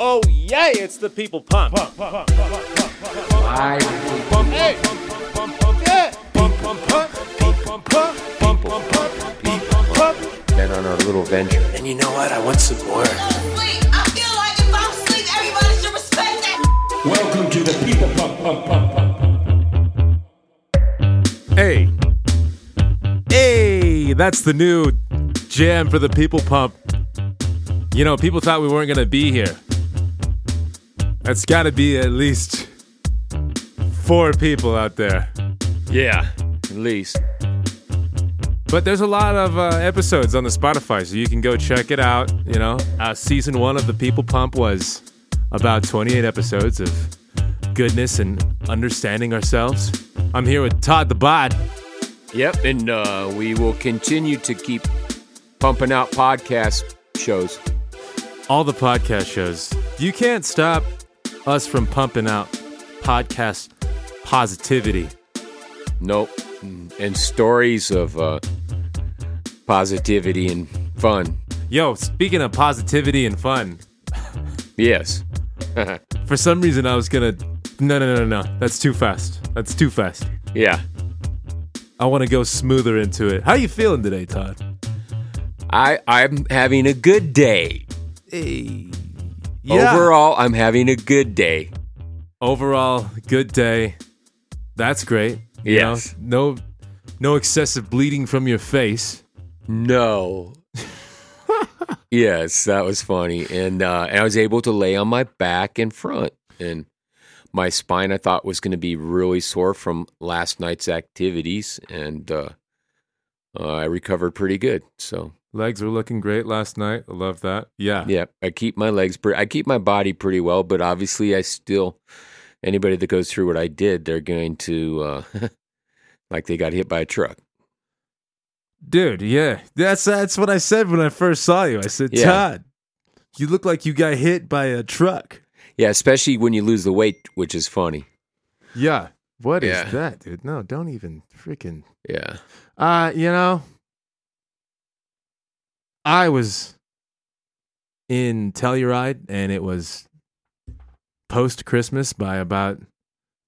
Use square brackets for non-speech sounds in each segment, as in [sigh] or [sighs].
Oh yay! It's the people pump. Live. Hey. Yeah. Been on our little venture. And you know what? I want some more. Sleep. I feel like if I'm asleep, everybody should respect that. Welcome to the People Pump Pump Pump. Hey. Hey, that's the new jam for the people pump. You know, people thought we weren't going to be here. That's got to be at least four people out there. Yeah, at least. But there's a lot of uh, episodes on the Spotify, so you can go check it out. You know, uh, season one of the People Pump was about 28 episodes of goodness and understanding ourselves. I'm here with Todd the Bod. Yep, and uh, we will continue to keep pumping out podcast shows. All the podcast shows. You can't stop us from pumping out podcast positivity. Nope. And stories of uh, positivity and fun. Yo, speaking of positivity and fun, Yes. [laughs] for some reason I was gonna. No, no, no, no, no. That's too fast. That's too fast. Yeah. I want to go smoother into it. How are you feeling today, Todd? I I'm having a good day. Hey. Overall, I'm having a good day. overall, good day. That's great. You know, Yes. no, no excessive bleeding from your face. No. [laughs] yes, that was funny. And uh, and I was able to lay on my back in front. And my spine, I thought, was going to be really sore from last night's activities. And uh, uh, I recovered pretty good. So, Legs were looking great last night. I love that. Yeah. yeah, I keep my legs, pre- I keep my body pretty well. But obviously, I still, anybody that goes through what I did, they're going to, uh, [laughs] like they got hit by a truck. Dude, yeah. That's that's what I said when I first saw you. I said, Yeah. Todd, you look like you got hit by a truck. Yeah, especially when you lose the weight, which is funny. Yeah. What is Yeah. that, dude? No, don't even freaking Yeah. uh, you know. I was in Telluride and it was post Christmas by about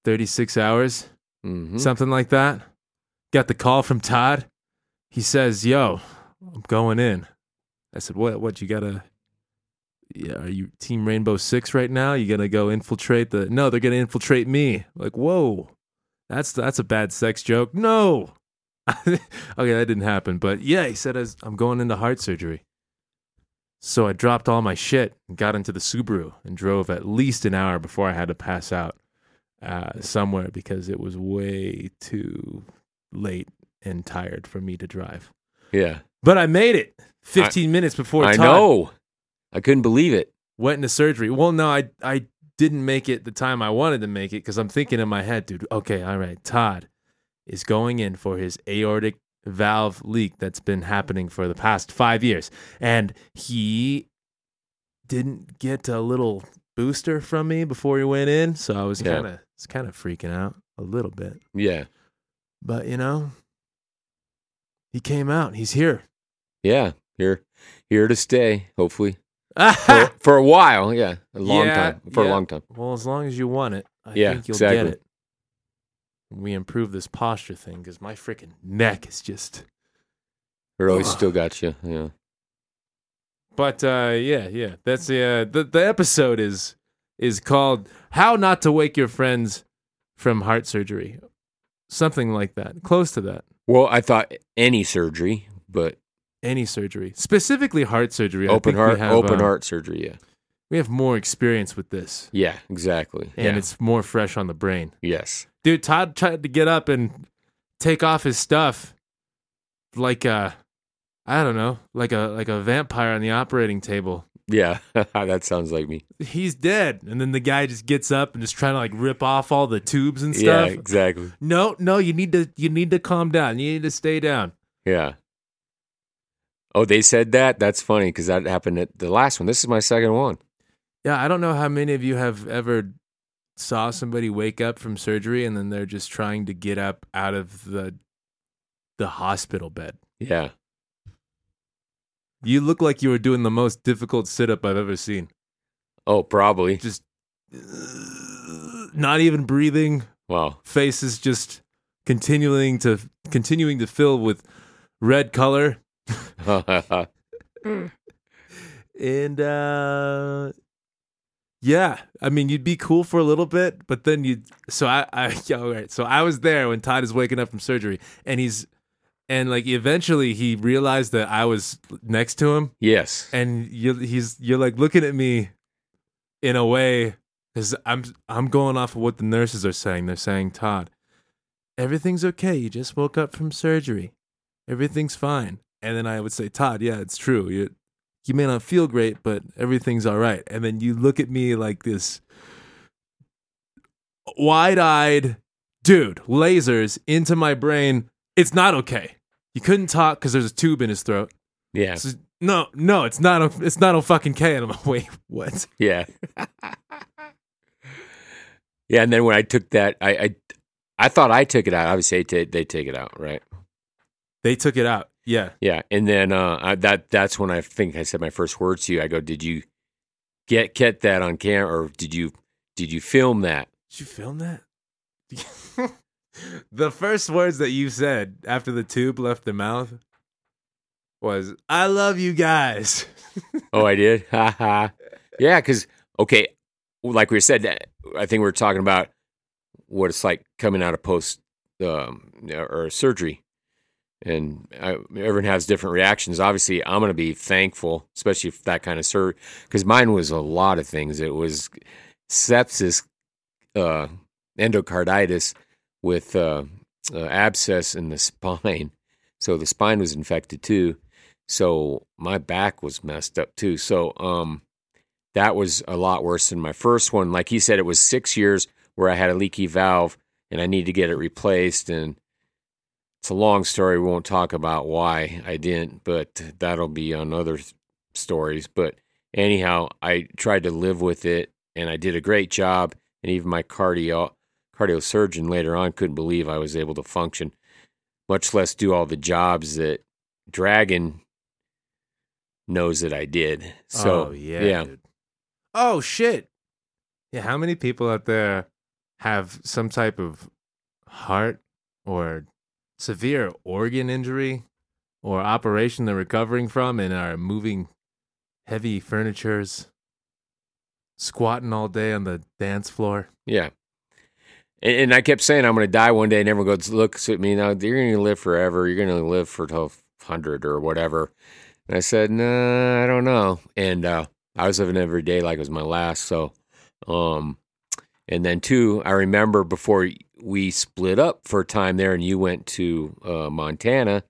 36 hours. hmm something like that. Got the call from Todd. He says, "Yo, I'm going in." I said, "What? What? You gotta? Yeah, are you Team Rainbow Six right now? You gonna go infiltrate the? No, they're gonna infiltrate me. Like, whoa, that's that's a bad sex joke. No, [laughs] okay, that didn't happen. But yeah, he said, "As I'm going into heart surgery." So I dropped all my shit and got into the Subaru and drove at least an hour before I had to pass out uh, somewhere because it was way too late and tired for me to drive. Yeah. But I made it 15 minutes before I Todd know. I couldn't believe it. went into surgery. Well, no, I I didn't make it the time I wanted to make it because I'm thinking in my head, dude. Okay, all right, Todd is going in for his aortic valve leak that's been happening for the past five years, and he didn't get a little booster from me before he went in, so I was kind of was kind of freaking out a little bit. Yeah. But you know, he came out. He's here. Yeah. Here here to stay, hopefully. For, [laughs] for a while, yeah. A long Yeah, time. For yeah. a long time. well, as long as you want it, I Yeah, think you'll exactly. get it. We improve this posture thing because my freaking neck is just. It always Ugh. still got you. Yeah. But uh, yeah, yeah, that's the uh, the the episode is is called "How Not to Wake Your Friends from Heart Surgery," something like that, close to that. Well, I thought any surgery, but Any surgery, specifically heart surgery. I open think we heart have, open uh, heart surgery, yeah. We have more experience with this, Yeah, exactly. and yeah. it's more fresh on the brain. yes. Dude, Todd tried to get up and take off his stuff like a I don't know, like a like a vampire on the operating table. Yeah. [laughs] that sounds like me. He's dead. And then the guy just gets up and just trying to like rip off all the tubes and stuff. Yeah, stuff. exactly. No, no, you need to you need to calm down. You need to stay down. Yeah. Oh, they said that? That's funny because that happened at the last one. This is my second one. Yeah, I don't know how many of you have ever saw somebody wake up from surgery and then they're just trying to get up out of the the hospital bed. Yeah. You look like you were doing the most difficult sit up I've ever seen. Oh, probably. Just uh, not even breathing. Wow. Face is just continuing to continuing to fill with red color. [laughs] And uh yeah, I mean you'd be cool for a little bit, but then you so I I [laughs] yeah, all right. So I was there when Todd is waking up from surgery and he's and like eventually he realized that I was next to him yes. and you he's you're like looking at me in a way cuz I'm I'm going off of what the nurses are saying. They're saying, "Todd, everything's okay. You just woke up from surgery. Everything's fine." And then I would say, "Todd, yeah, it's true. You you may not feel great, but everything's all right." And then you look at me like this wide-eyed dude, lasers into my brain. It's not okay. You couldn't talk cuz there's a tube in his throat. Yeah. Says, no, no, it's not. A, it's not okay. And I'm like, [laughs] wait, what? Yeah. yeah, and then when I took that, I, I, I thought I took it out. Obviously, they, they take it out, right? They took it out. Yeah. Yeah, and then uh, I, that that's when I think I said my first words to you. I go, "Did you get get that on camera, or did you did you film that?" Did you film that? [laughs] the first words that you said after the tube left the mouth was, "I love you guys." [laughs] Oh, I did. Ha [laughs] ha. Yeah, because okay, like we said, I think we were talking about what it's like coming out of post um, or surgery, and I, everyone has different reactions. Obviously, I'm going to be thankful, especially if that kind of surgery, because mine was a lot of things. It was sepsis, uh, endocarditis with uh, uh, abscess in the spine, so the spine was infected too. So my back was messed up too. So um, that was a lot worse than my first one. Like he said, it was six years where I had a leaky valve and I needed to get it replaced. And it's a long story. We won't talk about why I didn't, but that'll be on other stories. But anyhow, I tried to live with it and I did a great job. And even my cardio cardio surgeon later on couldn't believe I was able to function, much less do all the jobs that Dragon knows that I did. So oh yeah, yeah. Oh shit. Yeah, how many people out there have some type of heart or severe organ injury or operation they're recovering from and are moving heavy furnitures, squatting all day on the dance floor? Yeah. And, and I kept saying I'm going to die one day, and everyone goes looks at me now. You're going to live forever. You're going to live for twelve hundred or whatever. And I said, Nah, I don't know. And uh, I was living every day like it was my last. So, um, and then two, I remember before we split up for a time there, and you went to uh, Montana.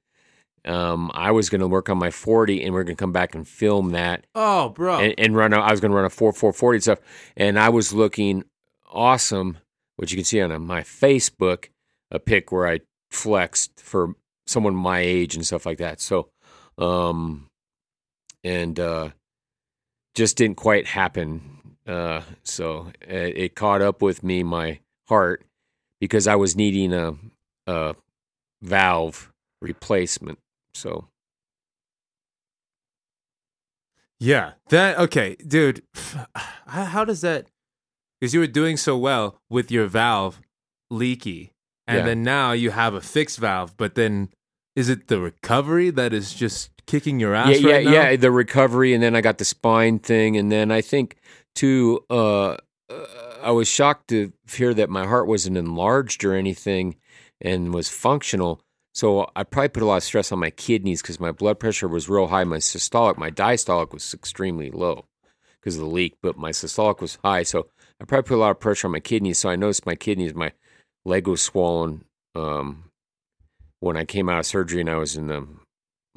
Um, I was going to work on my 40, and we are going to come back and film that Oh, bro. and, and run. A, I was going to run a four four forty and stuff, and I was looking awesome, which you can see on uh, my Facebook, a pic where I flexed for someone my age and stuff like that. So, um, and uh, just didn't quite happen. Uh, so it, it caught up with me, my heart, because I was needing a, a valve replacement. So Yeah. That okay, dude. [sighs] How, does that? Because you were doing so well with your valve leaky, and Yeah. then now you have a fixed valve. But then, is it the recovery that is just kicking your ass? yeah, right yeah, now? yeah. The recovery, and then I got the spine thing, and then I think too. Uh, uh, I was shocked to hear that my heart wasn't enlarged or anything, and was functional. So I probably put a lot of stress on my kidneys because my blood pressure was real high. My systolic, my diastolic was extremely low because of the leak, but my systolic was high. So I probably put a lot of pressure on my kidneys. So I noticed my kidneys, my leg was swollen um, when I came out of surgery, and I was in the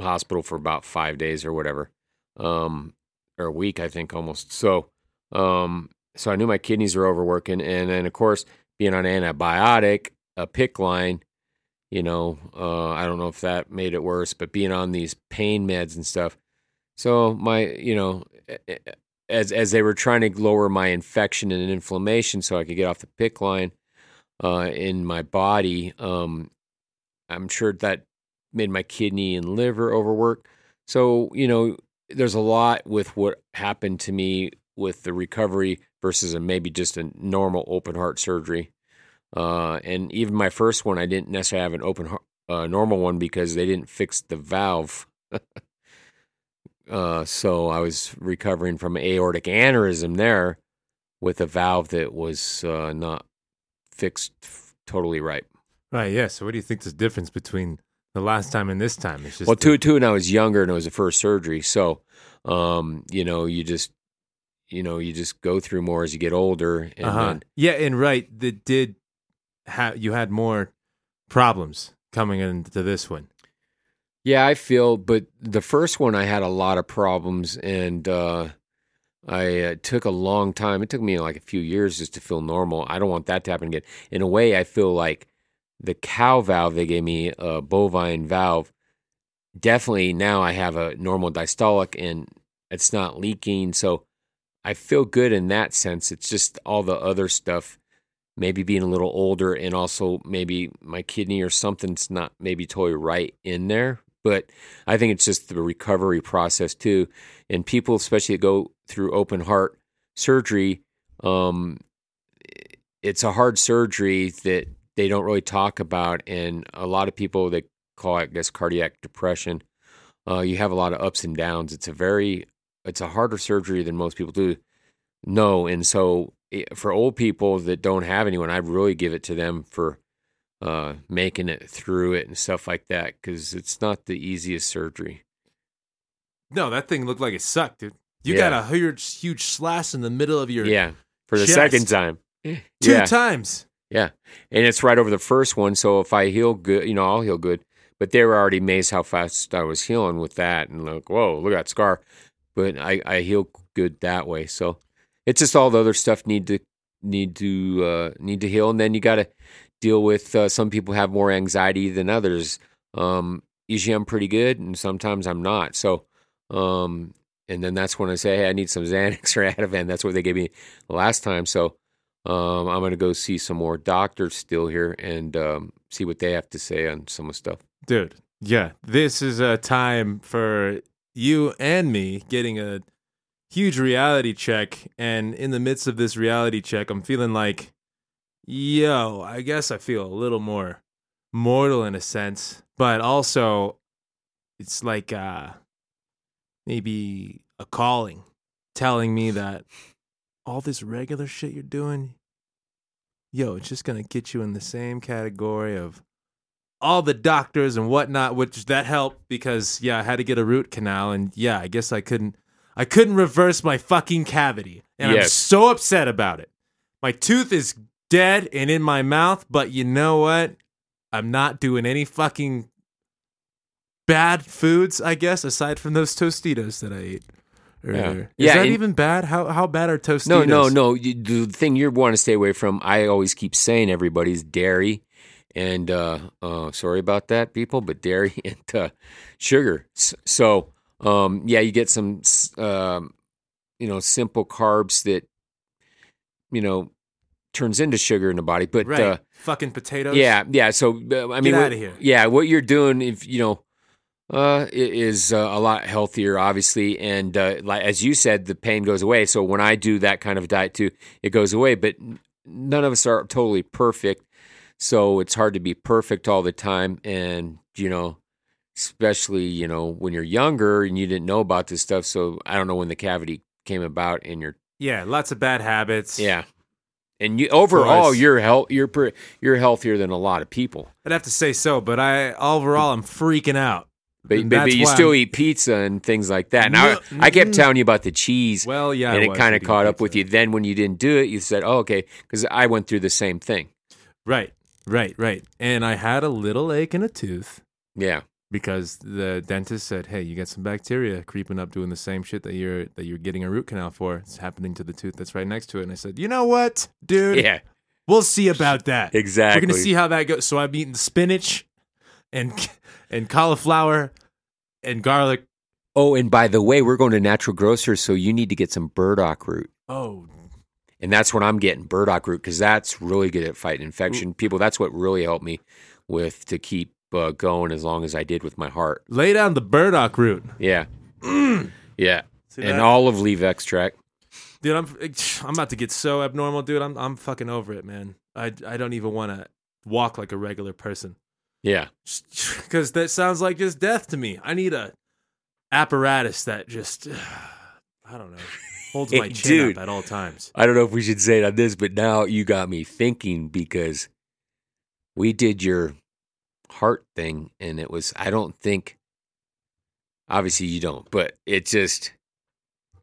hospital for about five days or whatever, um, or a week, I think almost. So, um, so I knew my kidneys were overworking, and then of course being on antibiotic, a PICC line, you know, uh, I don't know if that made it worse, but being on these pain meds and stuff. So my, you know, as as they were trying to lower my infection and inflammation, so I could get off the PICC line uh, in my body, um, I'm sure that made my kidney and liver overwork. So, you know, there's a lot with what happened to me with the recovery versus a maybe just a normal open heart surgery. Uh, and even my first one, I didn't necessarily have an open heart, uh, normal one because they didn't fix the valve. [laughs] uh, so I was recovering from aortic aneurysm there with a valve that was uh, not fixed f- totally right. Right. Yeah. So what do you think the difference between the last time and this time? It's just Well, two two, and I was younger, and it was the first surgery. So, um, you know, you just, you know, you just go through more as you get older, and Uh-huh. then Yeah, and right, that did you had more problems coming into this one. yeah, I feel. But the first one, I had a lot of problems, and uh, I uh, took a long time. It took me like a few years just to feel normal. I don't want that to happen again. In a way, I feel like the cow valve they gave me, a bovine valve, definitely now I have a normal diastolic and it's not leaking. So I feel good in that sense. It's just all the other stuff, maybe being a little older and also maybe my kidney or something's not maybe totally right in there. But I think it's just the recovery process too. And people, especially that go through open heart surgery, um, it's a hard surgery that they don't really talk about. And a lot of people that call it, I guess, cardiac depression, uh, you have a lot of ups and downs. It's a very, it's a harder surgery than most people do know. And so eh, for old people that don't have anyone, I'd really give it to them for uh, making it through it and stuff like that because it's not the easiest surgery. No, that thing looked like it sucked, dude. You Yeah. got a huge, huge slash in the middle of your Yeah, for the chest. second time. two yeah. times. Yeah, and it's right over the first one. So if I heal good, you know, I'll heal good. But they were already amazed how fast I was healing with that, and like, whoa, look at that scar. But I I heal good that way. So it's just all the other stuff need to need to uh, need to heal, and then you got to deal with. Uh, some people have more anxiety than others. Um, usually I'm pretty good, and sometimes I'm not. So. Um, and then that's when I say, hey, I need some [laughs] Xanax or Ativan. That's what they gave me last time. So um, I'm going to go see some more doctors still here and um, see what they have to say on some of stuff. Dude, yeah. This is a time for you and me getting a huge reality check. And in the midst of this reality check, I'm feeling like, yo, I guess I feel a little more mortal in a sense. But also, it's like uh, maybe a calling telling me that all this regular shit you're doing, yo, it's just going to get you in the same category of all the doctors and whatnot, which that helped because yeah, I had to get a root canal, and yeah, I guess I couldn't, I couldn't reverse my fucking cavity, and I'm so upset about it. My tooth is dead and in my mouth, but you know what? I'm not doing any fucking bad foods, I guess, aside from those Tostitos that I ate earlier. Is Yeah, that and- even bad? How how bad are Tostitos? No, no, no. You, the thing you want to stay away from, I always keep saying, everybody's dairy. And uh, uh, sorry about that, people, but dairy [laughs] and uh, sugar. So, um, yeah, you get some, um, you know, simple carbs that, you know, turns into sugar in the body. But Right. uh, Fucking potatoes. Yeah, yeah. So uh, I mean, Get what- outta here. Yeah, what you're doing, if you know, uh, is uh, a lot healthier, obviously, and uh, like as you said, the pain goes away. So when I do that kind of diet too, it goes away. But none of us are totally perfect, so it's hard to be perfect all the time, and you know. Especially, you know, when you're younger and you didn't know about this stuff. So I don't know when the cavity came about in your Yeah, lots of bad habits. yeah, and you overall you're health you're pre- you're healthier than a lot of people. I'd have to say so, but I overall I'm freaking out. But, but, you still I'm- eat pizza and things like that. Now I, I kept telling you about the cheese, Well, yeah, and it kind of caught up with you. Then when you didn't do it, you said, "Oh, okay," because I went through the same thing. Right, right, right. And I had a little ache in a tooth Yeah, because the dentist said, "Hey, you got some bacteria creeping up, doing the same shit that you're that you're getting a root canal for. It's happening to the tooth that's right next to it." And I said, "You know what, dude? yeah, We'll see about [laughs] that. exactly. We're gonna see how that goes." So I'm eating spinach and and cauliflower and garlic. oh, and by the way, we're going to natural grocers, so you need to get some burdock root. Oh, And that's what I'm getting burdock root because that's really good at fighting infection. People, that's what really helped me with to keep uh, going as long as I did with my heart. Lay down the burdock root. Yeah, [clears throat] yeah, See and that? olive leaf extract. Dude, I'm I'm about to get so abnormal, dude. I'm I'm fucking over it, man. I I don't even want to walk like a regular person Yeah, because that sounds like just death to me. I need a apparatus that just [sighs] I don't know holds my chin dude. up at all times. I don't know if we should say it on this, but now you got me thinking because we did your heart thing, and it was. I don't think. Obviously, you don't, but it just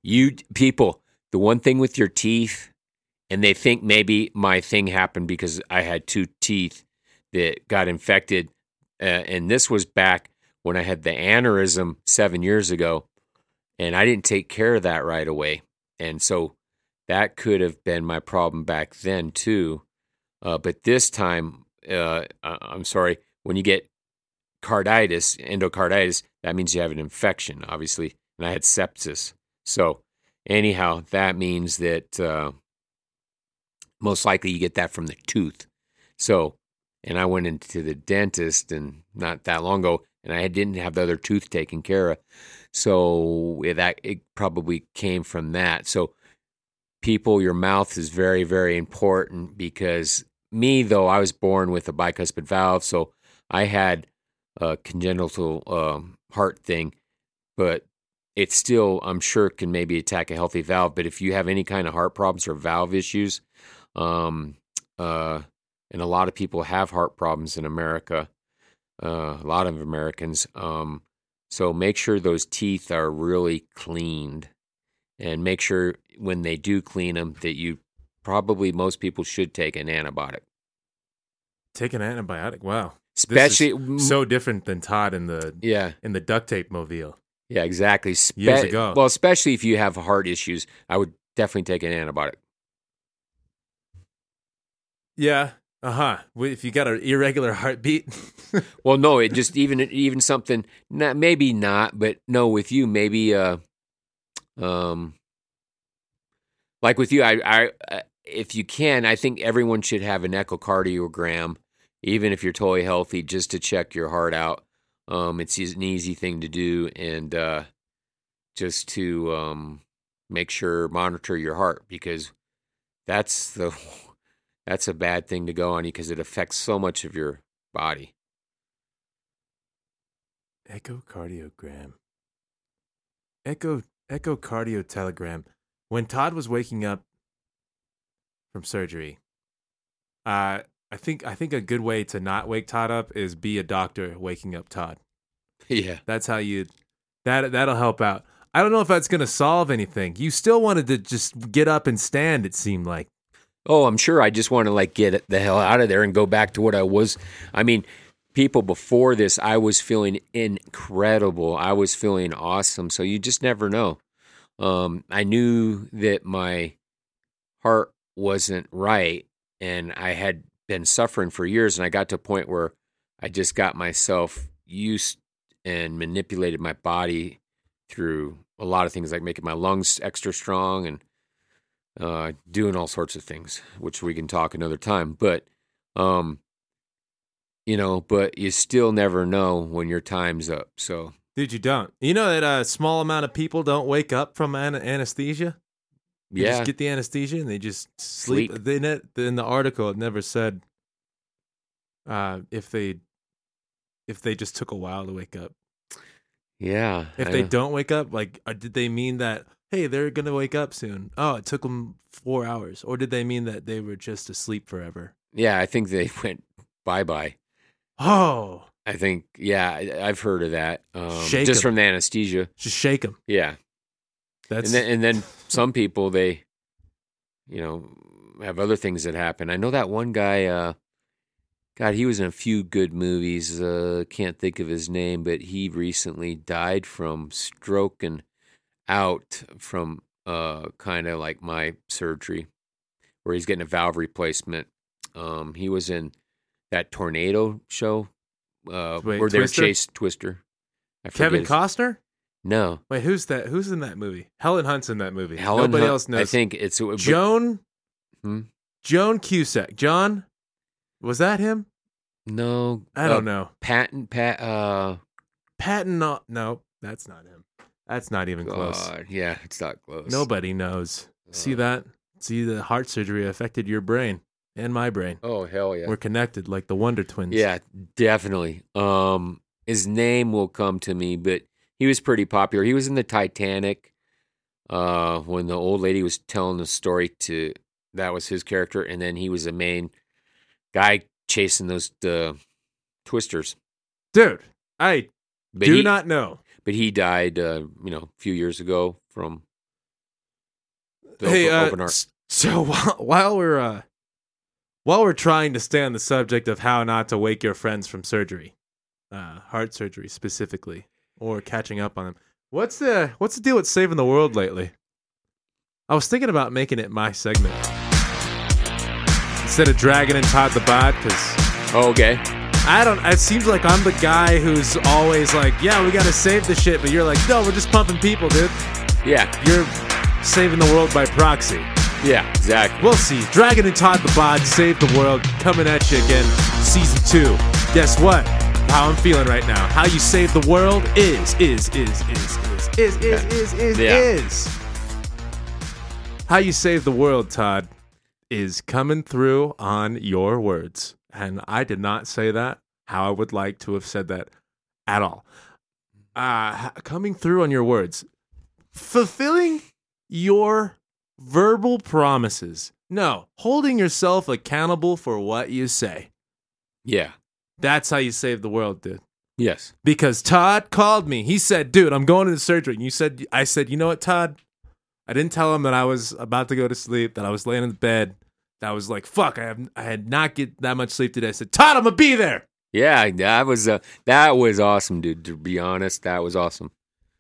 you people. The one thing with your teeth, and they think maybe my thing happened because I had two teeth that got infected, uh, and this was back when I had the aneurysm seven years ago, and I didn't take care of that right away, and so that could have been my problem back then too. Uh, but this time, uh, I'm sorry, when you get carditis, endocarditis, that means you have an infection, obviously, and I had sepsis. So anyhow, that means that uh, most likely you get that from the tooth. So, and I went into the dentist and not that long ago, and I didn't have the other tooth taken care of. So yeah, that it probably came from that. So people, your mouth is very, very important because me, though, I was born with a bicuspid valve, so I had a congenital um, heart thing, but it still, I'm sure, can maybe attack a healthy valve. But if you have any kind of heart problems or valve issues, um, uh, and a lot of people have heart problems in America, uh, a lot of Americans. Um, so make sure those teeth are really cleaned and make sure when they do clean them that you probably most people should take an antibiotic. Take an antibiotic. Wow, Especially this is so different than Todd in the yeah, in the duct tape mobile. yeah, exactly. Spe- Years ago. Well, especially if you have heart issues, I would definitely take an antibiotic. Yeah. Uh huh. If you got an irregular heartbeat, [laughs] Well, no, it just even even something not maybe not, but no, with you maybe uh um like with you, I I uh, if you can, I think everyone should have an echocardiogram, even if you're totally healthy, just to check your heart out. Um, it's an easy thing to do, and uh, just to um make sure monitor your heart because that's the that's a bad thing to go on you because it affects so much of your body. echocardiogram. Echo echocardiotelegram. When Todd was waking up from surgery, uh, I think I think a good way to not wake Todd up is be a doctor waking up Todd. [laughs] Yeah. That's how you that that'll help out. I don't know if that's going to solve anything. You still wanted to just get up and stand it seemed like. Oh, I'm sure I just want to like get the hell out of there and go back to what I was. I mean, people before this, I was feeling incredible. I was feeling awesome. So you just never know. Um, I knew that my heart wasn't right and I had been suffering for years. And I got to a point where I just got myself used and manipulated my body through a lot of things like making my lungs extra strong and uh, doing all sorts of things, which we can talk another time. But, um, you know, but you still never know when your time's up. So, Dude, you don't. You know that a small amount of people don't wake up from an- anesthesia? They yeah, just get the anesthesia and they just sleep. Sleep. They ne- in the article it never said uh, if they if they just took a while to wake up. yeah. If I they know. don't wake up, like uh, did they mean that hey they're gonna wake up soon? Oh, it took them four hours, or did they mean that they were just asleep forever? yeah, I think they [laughs] went bye bye. Oh, I think, yeah, I- I've heard of that. Um, Shake just 'em. from the anesthesia. just shake them. Yeah. That's and then, and then some people they you know have other things that happen i know that one guy uh god he was in a few good movies uh can't think of his name but he recently died from stroking out from uh kind of like my surgery where he's getting a valve replacement um he was in that tornado show uh Wait, where they were Twister? Kevin his- Costner. no Wait, who's that? Who's in that movie? Helen Hunt's in that movie. Helen Nobody Hunt- else knows. i think it's but- Joan. Hmm? Joan Cusack. John. Was that him? No, I uh, don't know. Patton, Pat. Uh, Patton, no, no, that's not him. That's not even close. Yeah, it's not close. Nobody knows. See Uh, that? See the heart surgery affected your brain and my brain. Oh hell yeah. We're connected like the Wonder Twins. Yeah, definitely. Um, his name will come to me, but he was pretty popular. He was in the Titanic. Uh, when the old lady was telling the story to that was his character, and then he was the main guy chasing those uh, twisters. dude. I But do he, not know. But he died, uh, you know, a few years ago from the hey, open, uh, open so [laughs] while, while we're uh, while we're trying to stay on the subject of how not to wake your friends from surgery, uh, heart surgery specifically, or catching up on them, what's the what's the deal with saving the world lately? I was thinking about making it my segment instead of dragging in Todd the Bod because Oh, okay. I don't. It seems like I'm the guy who's always like, "Yeah, we got to save the shit," but you're like, "No, we're just pumping people, dude. Yeah, You're saving the world by proxy." yeah, exactly. We'll see. Dragon and Todd the Bod save the world coming at you again, season two. Guess what? How I'm feeling right now. How you save the world is is is is is is is is is Yeah. is. How you save the world, Todd, is coming through on your words, and I did not say that how I would like to have said that at all. Uh, coming through on your words, fulfilling your verbal promises. No, holding yourself accountable for what you say. Yeah. That's how you save the world, dude. Yes. Because Todd called me. He said, "Dude, I'm going into surgery." And you said, "I said, you know what, Todd? I didn't tell him that I was about to go to sleep. That I was laying in the bed. That I was like, fuck, I have, I had not get that much sleep today." I said, "Todd, I'm gonna be there. Yeah, that was uh, that was awesome, dude. To be honest, that was awesome.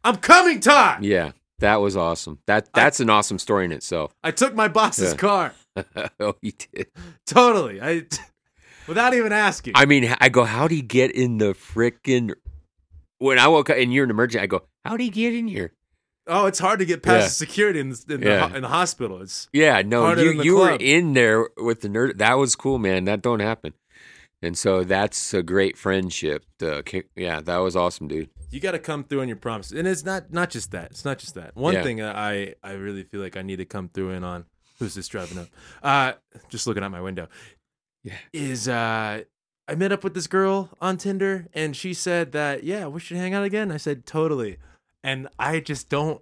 I'm coming, Todd." Yeah, that was awesome. That that's an awesome story in itself. I took my boss's Yeah. [laughs] car. oh, he did. Totally. I, [laughs] without even asking. I mean, I go, how'd he get in the frickin' When I woke up and you're an emergency, I go, how'd he get in here? Oh, it's hard to get past Yeah. the security in, the, in, Yeah. the, in the hospital. It's Yeah, no, you you were in there with the nerd. That was cool, man. That don't happen. And so that's a great friendship. Yeah, that was awesome, dude. you got to come through on your promises, and it's not not just that. It's not just that. One Yeah. thing I I really feel like I need to come through in on. Who's this driving up? Uh, just looking out my window. Yeah. Is uh, I met up with this girl on Tinder, and she said that yeah, we should hang out again. I said totally, and I just don't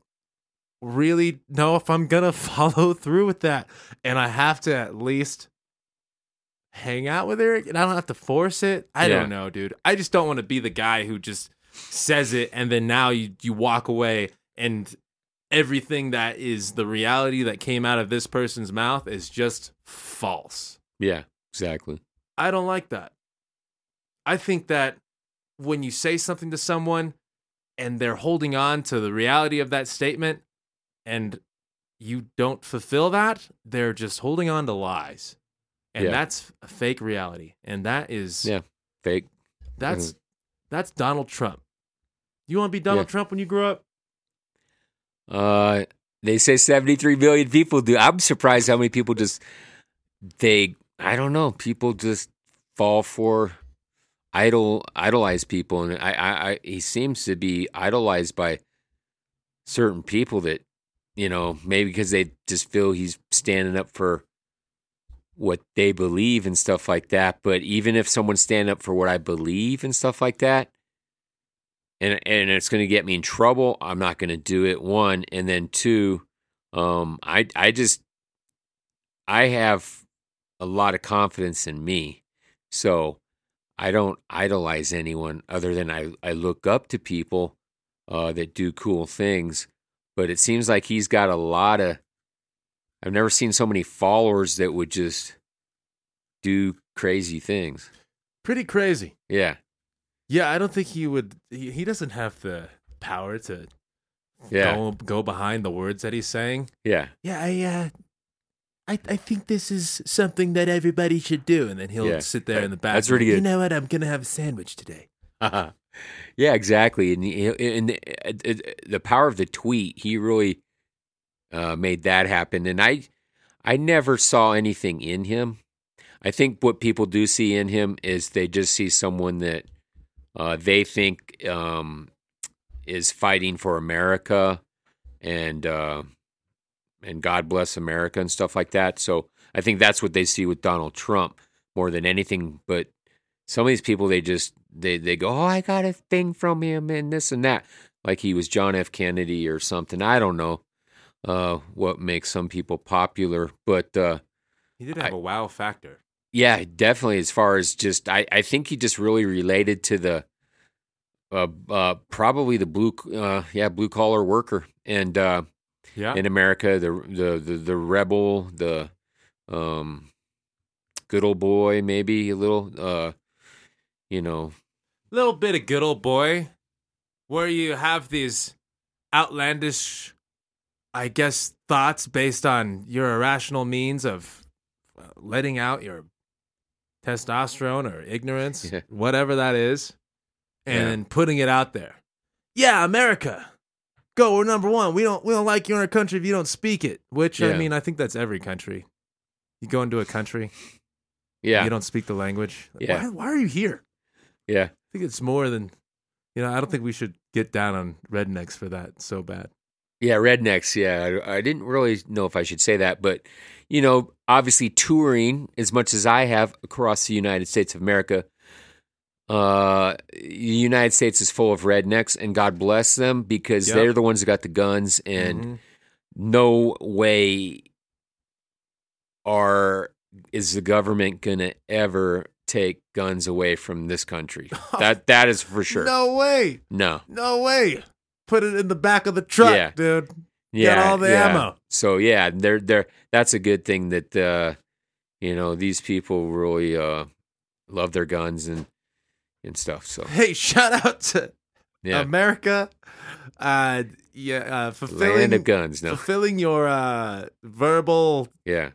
really know if I'm gonna [laughs] follow through with that, and I have to at least hang out with Eric and I don't have to force it. I Yeah. don't know, dude. I just don't want to be the guy who just says it and then now you you walk away and everything that is the reality that came out of this person's mouth is just false. Yeah, exactly. I don't like that. I think that when you say something to someone and they're holding on to the reality of that statement and you don't fulfill that, they're just holding on to lies. And Yeah. that's a fake reality. And that is Yeah. Fake. that's that's Donald Trump. You want to be Donald Yeah. Trump when you grow up? Uh, they say 73 million people do. I'm surprised how many people just they. I don't know. People just fall for idol idolize people, and I, I, I he seems to be idolized by certain people that you know maybe because they just feel he's standing up for what they believe and stuff like that. But even if someone's standing up for what I believe and stuff like that, and and it's going to get me in trouble. I'm not going to do it. One, and then two, um, I I just I have a lot of confidence in me, so I don't idolize anyone other than I I look up to people uh, that do cool things. But it seems like he's got a lot of. I've never seen so many followers that would just do crazy things. Pretty crazy. Yeah, Yeah, I don't think he would. He, he doesn't have the power to yeah, go go behind the words that he's saying. yeah. Yeah, I uh, I I think this is something that everybody should do, and then he'll Yeah. sit there in the back. That's really You good. know what? I'm gonna have a sandwich today. Uh-huh. [laughs] Yeah, exactly. And, he- and the, the power of the tweet, he really uh, made that happen. And I, I never saw anything in him. I think what people do see in him is they just see someone that uh, they think um, is fighting for America and uh, and God bless America and stuff like that. So I think that's what they see with Donald Trump more than anything. But some of these people, they just they they go, oh, I got a thing from him and this and that, like he was John F. Kennedy or something. I don't know uh, what makes some people popular, but uh, He did have I- a wow factor. yeah, definitely. As far as just, I, I think he just really related to the, uh, uh, probably the blue, uh, yeah, blue collar worker, and uh, Yeah. in America, the, the the the rebel, the um, good old boy, maybe a little, uh, you know, little bit of good old boy where you have these outlandish i guess thoughts based on your irrational means of uh, letting out your testosterone or ignorance [laughs] Yeah. whatever that is and Yeah. putting it out there yeah america go we're number one. We don't we don't like you in our country if you don't speak it which i mean i think that's every country. You go into a country yeah, you don't speak the language. Yeah. why, why are you here? Yeah, I think it's more than, you know, I don't think we should get down on rednecks for that so bad. Yeah, rednecks. Yeah, I, I didn't really know if I should say that, but you know, obviously touring as much as I have across the United States of America, uh, the United States is full of rednecks, and God bless them because Yep. they're the ones that got the guns, and Mhm. no way are is the government gonna ever take guns away from this country. [laughs] that that is for sure. No way. no. No way. Put it in the back of the truck, Yeah. dude. yeah, all the yeah. ammo. So yeah, they're they're that's a good thing that uh you know these people really uh love their guns and and stuff. So [laughs] Hey, shout out to yeah, America. Uh, yeah, uh, land fulfilling of guns. No, fulfilling your uh, verbal yeah,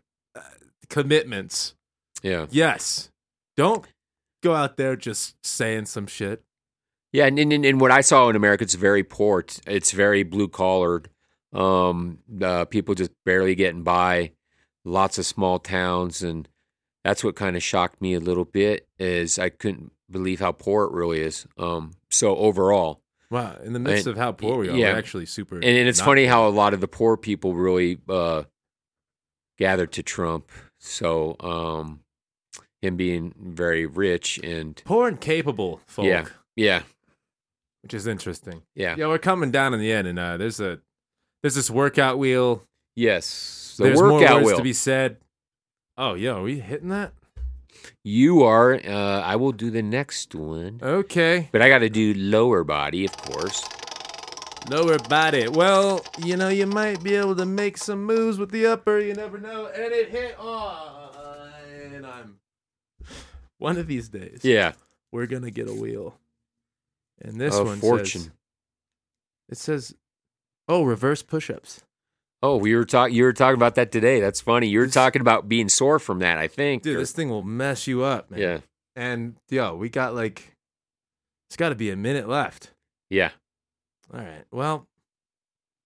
commitments. yeah, Yes. Don't go out there just saying some shit. yeah. And, and and what I saw in America, it's very poor. It's, it's very blue collared. Um, uh, people just barely getting by. Lots of small towns, and that's what kind of shocked me a little bit. Is I couldn't believe how poor it really is. Um, so overall. Wow. In the midst And- of how poor we are, yeah. we're actually super. And, and it's funny poor. how a lot of the poor people really uh, gathered to Trump. So um, him being very rich and poor and capable folk. Yeah. yeah, which is interesting. yeah, Yeah, we're coming down in the end, and uh, there's a there's this workout wheel. yes, the there's more workout words will. to be said. Oh, yo, are we hitting that? You are. Uh, I will do the next one, Okay, but I got to do lower body, of course. lower body. Well, you know, you might be able to make some moves with the upper. You never know. And it hit on. And I'm one of these days. Yeah, we're gonna get a wheel. And this of one fortune. says, it says, "Oh, reverse push-ups." Oh, we were talking. You were talking about that today. That's funny. You were This- talking about being sore from that. I think. Dude, or- this thing will mess you up, man. yeah, And yo, we got like, it's got to be a minute left. yeah. All right. Well,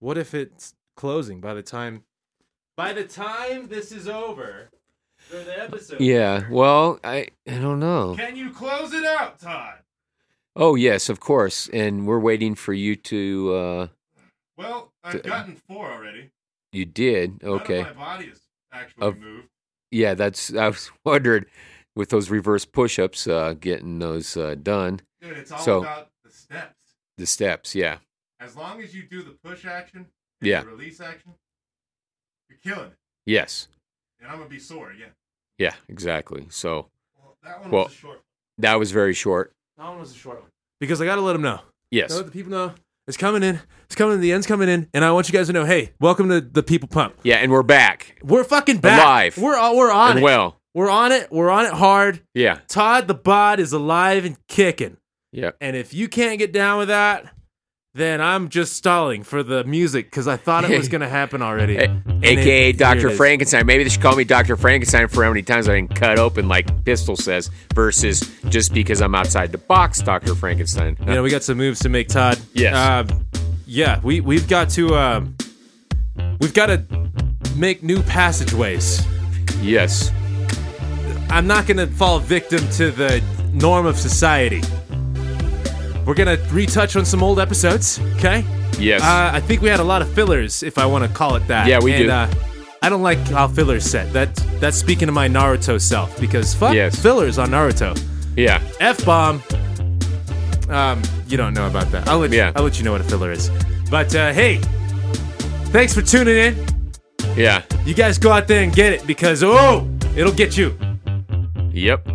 what if it's closing by the time? By the time this is over, for the episode. Yeah. Well, I I don't know. Can you close it out, Todd? Oh yes, of course. And we're waiting for you to. uh Well, I've Th- gotten four already. You did. Okay. My body is actually Of- moved. Yeah, that's. [laughs] I was wondering with those reverse push-ups, uh, getting those uh, done. Dude, it's all So- about the steps. The steps. Yeah. As long as you do the push action and Yeah. the release action, you're killing it. Yes. And I'm gonna be sore again. Yeah. Exactly. So Well, that one Well- was a short. that was very short. That one was a short one. Because I got to let them know. Yes. Let the people know it's coming in. It's coming. In. The end's coming in, and I want you guys to know, hey, welcome to the People Pump. Yeah, and we're back We're fucking back. Alive. We're all, we're on and it. well. We're on it. We're on it hard. Yeah. Todd the Bod is alive and kicking. Yeah. And if you can't get down with that, then I'm just stalling for the music because I thought it was [laughs] going to happen already. A- AKA it- Dr. Frankenstein. Maybe they should call me Dr. Frankenstein for how many times I can cut open, like Pistol says, versus just because I'm outside the box, Dr. Frankenstein. You know, we got some moves to make, Todd. Yes. Um, yeah, we we've got to um, we've got to make new passageways. yes. I'm not gonna fall victim to the norm of society. We're gonna retouch on some old episodes, okay? Yes. Uh, I think we had a lot of fillers, if I want to call it that. Yeah, we and, do. Uh, I don't like how fillers set. That that's speaking to my Naruto self because fuck Yes. fillers on Naruto. yeah. F bomb. Um, you don't know about that. I'll let Yeah. you, I'll let you know what a filler is. But uh, hey, thanks for tuning in. Yeah. You guys go out there and get it because oh, it'll get you. Yep.